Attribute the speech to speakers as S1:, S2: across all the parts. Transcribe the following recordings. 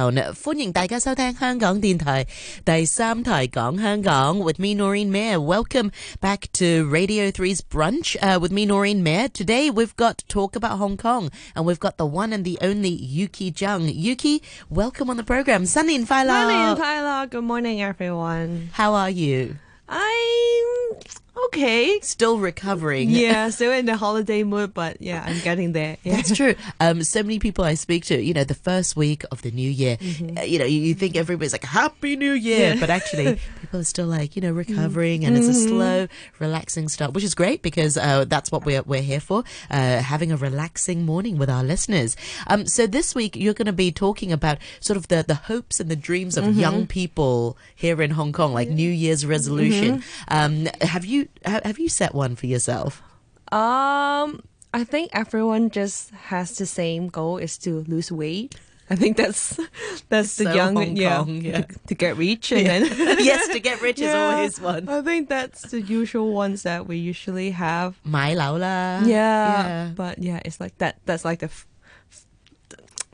S1: Town，歡迎大家收聽香港電台第三台講香港。With me Noreen Mayer，welcome back to Radio 3's brunch、uh, with me Noreen Mayer. Today we've got talk about Hong Kong and we've got the one and the only Yuki Tsang. Yuki, welcome on the program. 新年快樂！
S2: 新年快樂！Good morning, everyone.
S1: How are you?
S2: Okay.
S1: Still recovering.
S2: Yeah, still in the holiday mood, but yeah, I'm getting there. Yeah.
S1: That's true. Um, so many people I speak to, you know, the first week of the new year, uh, you know, you, you think everybody's like, Happy New Year.
S2: Yeah.
S1: But actually, people are still like, you know, recovering and it's a slow, relaxing start, which is great because uh, that's what we're, we're here for, uh, having a relaxing morning with our listeners. Um, so this week, you're going to be talking about sort of the, the hopes and the dreams of young people here in Hong Kong, like New Year's resolution. Um, have you have you set one for yourself?
S2: Um, I think everyone just has the same goal is to lose weight. I think that's that's the young
S1: Kong,
S2: yeah,
S1: yeah.
S2: To, to, get rich and yeah. then
S1: yes to get rich is always one.
S2: I think that's the usual ones that we usually have.
S1: My Laula.
S2: Yeah,
S1: yeah,
S2: but yeah, it's like that. That's like the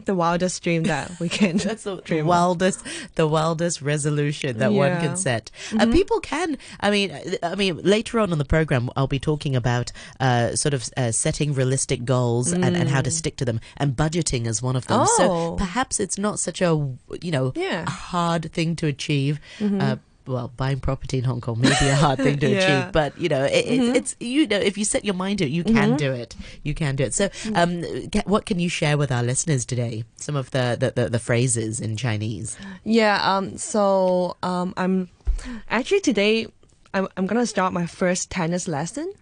S2: the wildest dream that we can
S1: That's the
S2: dream of.
S1: wildest, the wildest resolution that one can set. Uh, people can. I mean, I mean, later on in the program, I'll be talking about uh, sort of uh, setting realistic goals and, and how to stick to them, and budgeting is one of them. So
S2: Oh.
S1: perhaps it's not such a you know
S2: Yeah.
S1: hard thing to achieve. Uh, well, buying property in Hong Kong may be a hard thing to
S2: Yeah.
S1: achieve, but you know, it, it's, it's you know, if you set your mind to it, you can do it. You can do it. So, um, what can you share with our listeners today? Some of the the, the, the phrases in Chinese.
S2: Yeah. Um. So um. I'm actually today. I'm I'm gonna start my first tennis lesson.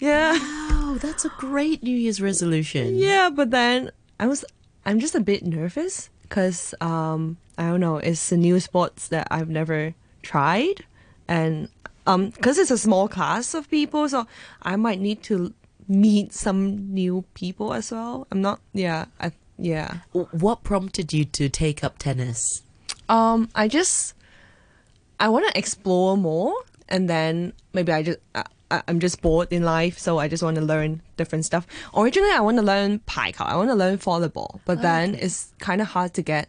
S2: Yeah.
S1: Oh, that's a great New Year's resolution.
S2: Yeah. But then I was. I'm just a bit nervous because um. I don't know. It's a new sports that I've never tried, and um. Because it's a small class of people, so I might need to meet some new people as well. I'm not. Yeah. I. Yeah.
S1: What prompted you to take up tennis?
S2: Um, I just I want to explore more, and then maybe I just I, I'm just bored in life, so I just want to learn different stuff. Originally, I want to learn 排球, I want to learn volleyball, but then it's kind of hard to get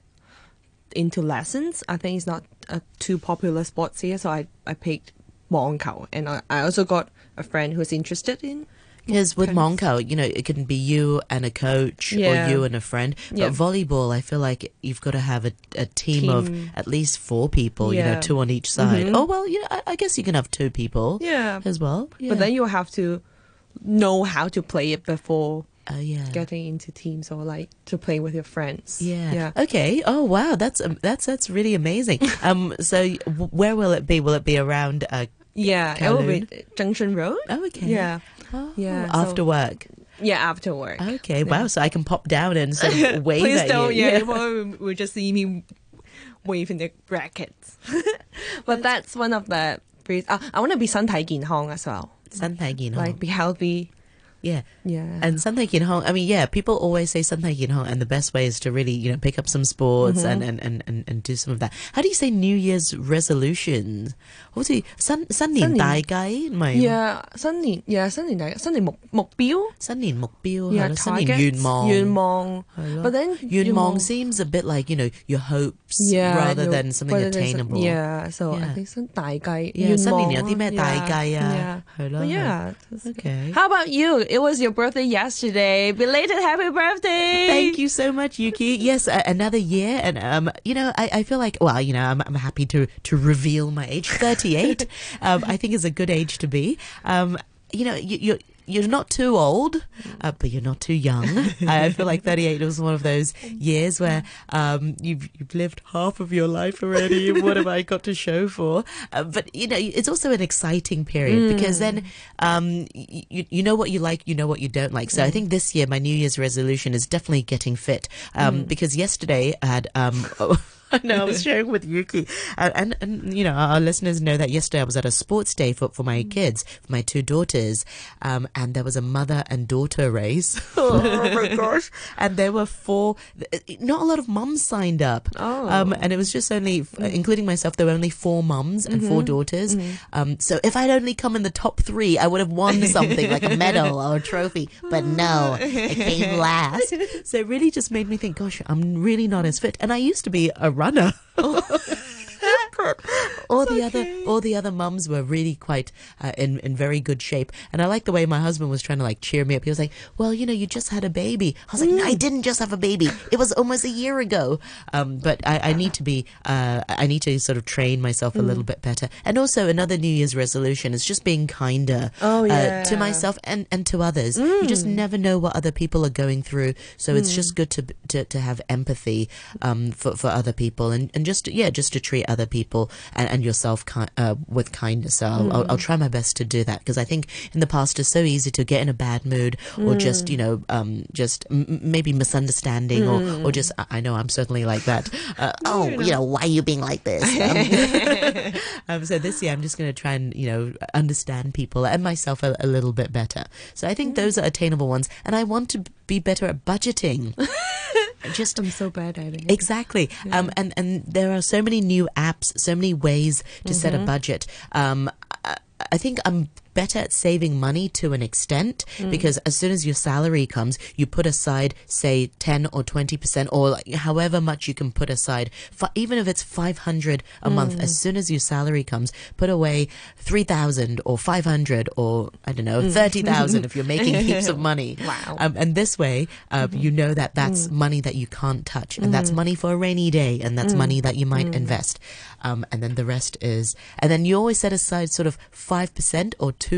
S2: into lessons. I think it's not a too popular sports here, so I I picked 網球, and I, I also got a friend who's interested in.
S1: Because with. Monko, you know, it can be you and a coach
S2: Yeah.
S1: or you and a friend. But
S2: Yeah.
S1: volleyball, I feel like you've got to have a, a team, of at least four people, you know,
S2: Mm-hmm.
S1: two on each side. Oh, well, you know, I, I guess you can have two people
S2: Yeah,
S1: as well. Yeah.
S2: but then you have to know how to play it before
S1: Oh, yeah.
S2: getting into teams or like to play with your friends.
S1: Yeah.
S2: yeah.
S1: Okay. Oh wow, that's um, that's that's really amazing. um. So w- where will it be? Will it be around? Uh,
S2: Yeah, it will be Junction Road.
S1: oh, okay.
S2: Yeah,
S1: Oh,
S2: Yeah, so-
S1: After work.
S2: yeah, after work.
S1: Okay. Wow. So I can pop down and sort of wave
S2: Please
S1: at
S2: don't.
S1: you.
S2: Yeah, you probably will just see me waving the rackets. but that's one of the. breeds- Uh, I want to be 身体健康 as well.
S1: 身体健康.
S2: Like be healthy.
S1: yeah.
S2: Yeah.
S1: And 身体健康, I mean, yeah, people always say 身体健康, and the best way is to really, you know, pick up some sports
S2: Mm-hmm.
S1: and, and, and, and, and do some of that. How do you say New Year's resolutions? 好似新新年大计，唔系
S2: yeah, 新年 yeah 新年大新年目目标
S1: 新年目标，
S2: yeah
S1: 系咯，新年
S2: targets，
S1: 愿望。
S2: 愿望
S1: 系咯。
S2: But then
S1: 愿望 seems a bit like, you know, your hopes
S2: yeah
S1: rather
S2: you-
S1: than something
S2: rather than some-
S1: attainable.
S2: Yeah, so
S1: Yeah.
S2: I think 新大计
S1: Yeah，新年有啲咩大
S2: yeah,
S1: 计啊？
S2: yeah.
S1: 系咯
S2: But
S1: 系
S2: yeah. that's-
S1: Okay.
S2: How about you? It was your birthday yesterday. Belated happy birthday.
S1: Thank you so much, Yuki. Yes, uh, another year, and um, you know, I, I feel like, well, you know, I'm, I'm happy to to reveal my age. Thirty-eight, um, I think is a good age to be. Um, you know, you, you're not too old, uh, but you're not too young. I feel like 38 was one of those years where um, you've you've lived half of your life already. what have I got to show for? Uh, but you know, it's also an exciting period because then um, you you know what you like, you know what you don't like. So I think this year my New Year's resolution is definitely getting fit um, because yesterday I had um, I know. I was sharing with Yuki, uh, and and you know our, listeners know that yesterday I was at a sports day for for my kids, for my two daughters, um, and there was a mother and daughter race. oh my gosh! And there were four. Not a lot of mums signed up.
S2: Oh.
S1: Um, and it was just only, including myself, there were only four mums and four daughters. Um, so if I'd only come in the top three, I would have won something like a medal or a trophy. But no, I came last. So it really just made me think, gosh, I'm really not as fit. And I used to be a runner. Oh. all the other all the other mums were really quite uh, in in very good shape, and I like the way my husband was trying to like cheer me up. He was like, "Well, you know, you just had a baby." I was like, no, "I didn't just have a baby. It was almost a year ago." Um, but I, I need to be uh, I need to sort of train myself a little bit better, and also another New Year's resolution is just being kinder
S2: Oh,
S1: uh, to myself and and to others. You just never know what other people are going through, so it's just good to to, to have empathy um, for for other people and and just yeah just to treat other people and, and yourself ki- uh, with kindness. So I'll, I'll, I'll try my best to do that because I think in the past it's so easy to get in a bad mood or just you know um, just m- maybe misunderstanding or or just I, I know I'm certainly like that. Uh, oh, you know why are you being like this? Um, um, so this year I'm just going to try and you know understand people and myself a, a little bit better. So I think those are attainable ones, and I want to be better at budgeting. Just
S2: I'm so bad at it.
S1: Exactly. Um, and, and there are so many new apps, so many ways to set a budget. Um, I, I think I'm better at saving money to an extent mm. because as soon as your salary comes, you put aside, say, 10 or 20% or like however much you can put aside. For, even if it's 500 a month, as mm. soon as your salary comes, put away 3,000 or 500 or I don't know, mm. 30,000 if you're making heaps of money.
S2: Wow.
S1: Um, and this way, uh, mm-hmm. you know that that's money that you can't touch, and that's money for a rainy day, and that's money that you might invest. Um, and then the rest is, and then you always set aside sort of 5% or 2%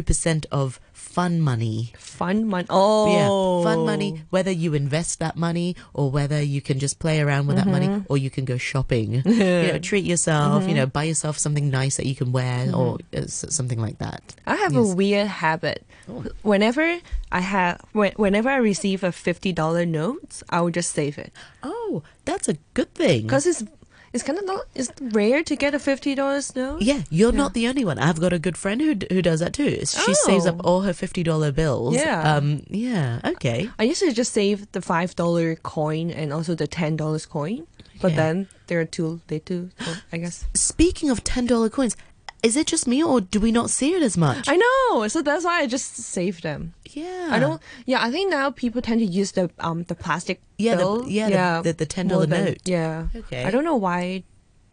S1: of fun money.
S2: Fun money. Oh,
S1: Yeah, fun oh. money, whether you invest that money or whether you can just play around with that money mm-hmm. or you can go shopping. you know, treat yourself, you mm-hmm. know, buy yourself something nice that you can wear mm-hmm. or uh, something like that.
S2: I have
S1: Yes.
S2: a weird habit. Oh. Whenever I have, when, whenever I receive a fifty dollar note, I will just save it
S1: Oh, that's a good thing.
S2: because it's it's kind of not it's rare to get a fifty dollars note.
S1: Yeah, you're not the only one. I've got a good friend who who does that too. She saves up
S2: Oh.
S1: all her fifty dollar bills.
S2: Yeah.
S1: Um. Yeah. Okay.
S2: I used to just save the five dollar coin and also the ten dollars coin, but
S1: Yeah.
S2: then they're too late too. I guess
S1: Speaking of ten dollar coins, is it just me or do we not see it as much?
S2: I know. So that's why I just save them.
S1: Yeah.
S2: I don't yeah, I think now people tend to use the um the plastic
S1: yeah, bill. The,
S2: yeah,
S1: yeah, the, the, the
S2: ten dollar
S1: note.
S2: Yeah.
S1: Okay.
S2: I don't know why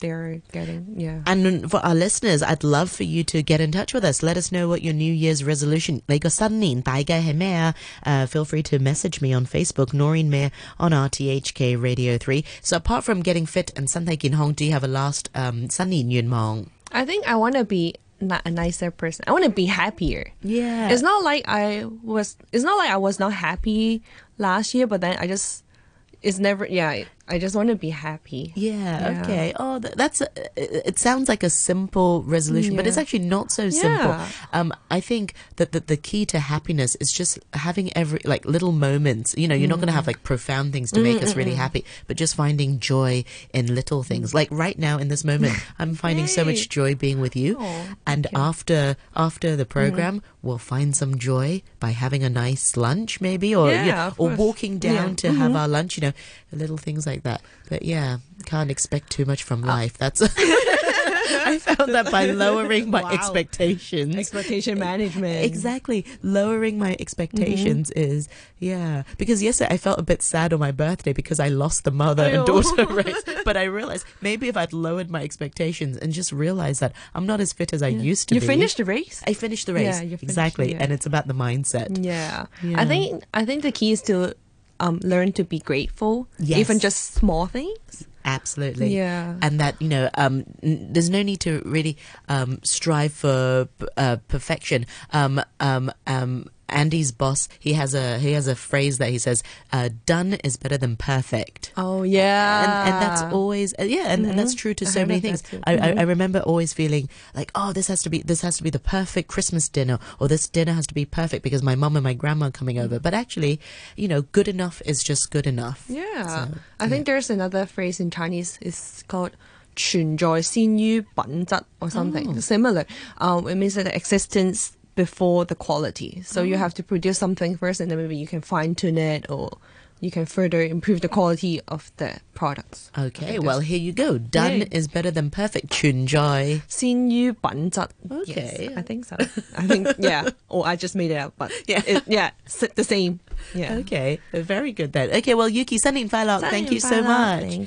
S2: they're getting yeah
S1: and for our listeners i'd love for you to get in touch with us let us know what your new year's resolution like a sudden uh feel free to message me on facebook noreen Mayer on rthk radio 3 so apart from getting fit and something in hong do you have a last um sunny yun
S2: mong think I want to be not a nicer person. I want to be happier.
S1: Yeah.
S2: It's not like I was. It's not like I was not happy last year, but then I just. It's never. Yeah. I just want to be happy.
S1: Yeah,
S2: Yeah.
S1: okay. Oh, th- that's a, it sounds like a simple resolution, but it's actually not so simple.
S2: Yeah.
S1: Um I think that the, the key to happiness is just having every like little moments. You know, you're not going to have mm. like profound things to make us really happy, but just finding joy in little things. Like right now in this moment, I'm finding so much joy being with you.
S2: Aw,
S1: and after after the mm-hmm. program, we'll find some joy by having a nice lunch maybe or
S2: Yeah,
S1: you know, or
S2: course.
S1: walking down
S2: Yeah.
S1: to mm-hmm. have our lunch, you know, little things like that. But yeah, can't expect too much from life. That's I found that by lowering my
S2: Wow.
S1: expectations.
S2: Expectation management.
S1: Exactly. Lowering my expectations
S2: Mm-hmm.
S1: is yeah. Because yesterday I felt a bit sad on my birthday because I lost the mother and daughter race. But I realized maybe if I'd lowered my expectations and just realized that I'm not as fit as I used to
S2: You
S1: be.
S2: finished the race.
S1: I finished the race.
S2: Yeah, you finished,
S1: exactly.
S2: yeah.
S1: And it's about the mindset.
S2: Yeah.
S1: Yeah.
S2: I think I think the key is to um, learn to be grateful,
S1: Yes.
S2: even just small things.
S1: Absolutely.
S2: Yeah.
S1: And that, you know, um, n- there's no need to really um, strive for uh, perfection. Um, um, um, Andy's boss, he has a he has a phrase that he says, uh, "Done is better than perfect."
S2: Oh yeah,
S1: and, and that's always uh, yeah, and, and that's true to
S2: I
S1: so
S2: heard
S1: many
S2: of
S1: things.
S2: that too.
S1: I, I, I remember always feeling like, oh, this has to be this has to be the perfect Christmas dinner, or this dinner has to be perfect because my mum and my grandma are coming over. But actually, you know, good enough is just good enough.
S2: Yeah,
S1: So,
S2: I think there's another phrase in Chinese. It's called 存在先于品质 or something
S1: Oh.
S2: similar. Um, it means that the existence before the quality. So
S1: Oh.
S2: you have to produce something first, and then maybe you can fine tune it, or you can further improve the quality of the products. I
S1: Okay,
S2: think
S1: well
S2: there's
S1: here you go. Done
S2: Yeah.
S1: is better than perfect. 存在.
S2: 先于品质.
S1: Okay.
S2: Yes, I think so. I think yeah. Or I just made it up, but
S1: Yeah.
S2: it, yeah, s- the same. Yeah.
S1: Okay, very good then. Okay, well Yuki, 新年快乐. Thank you so much.
S2: Thank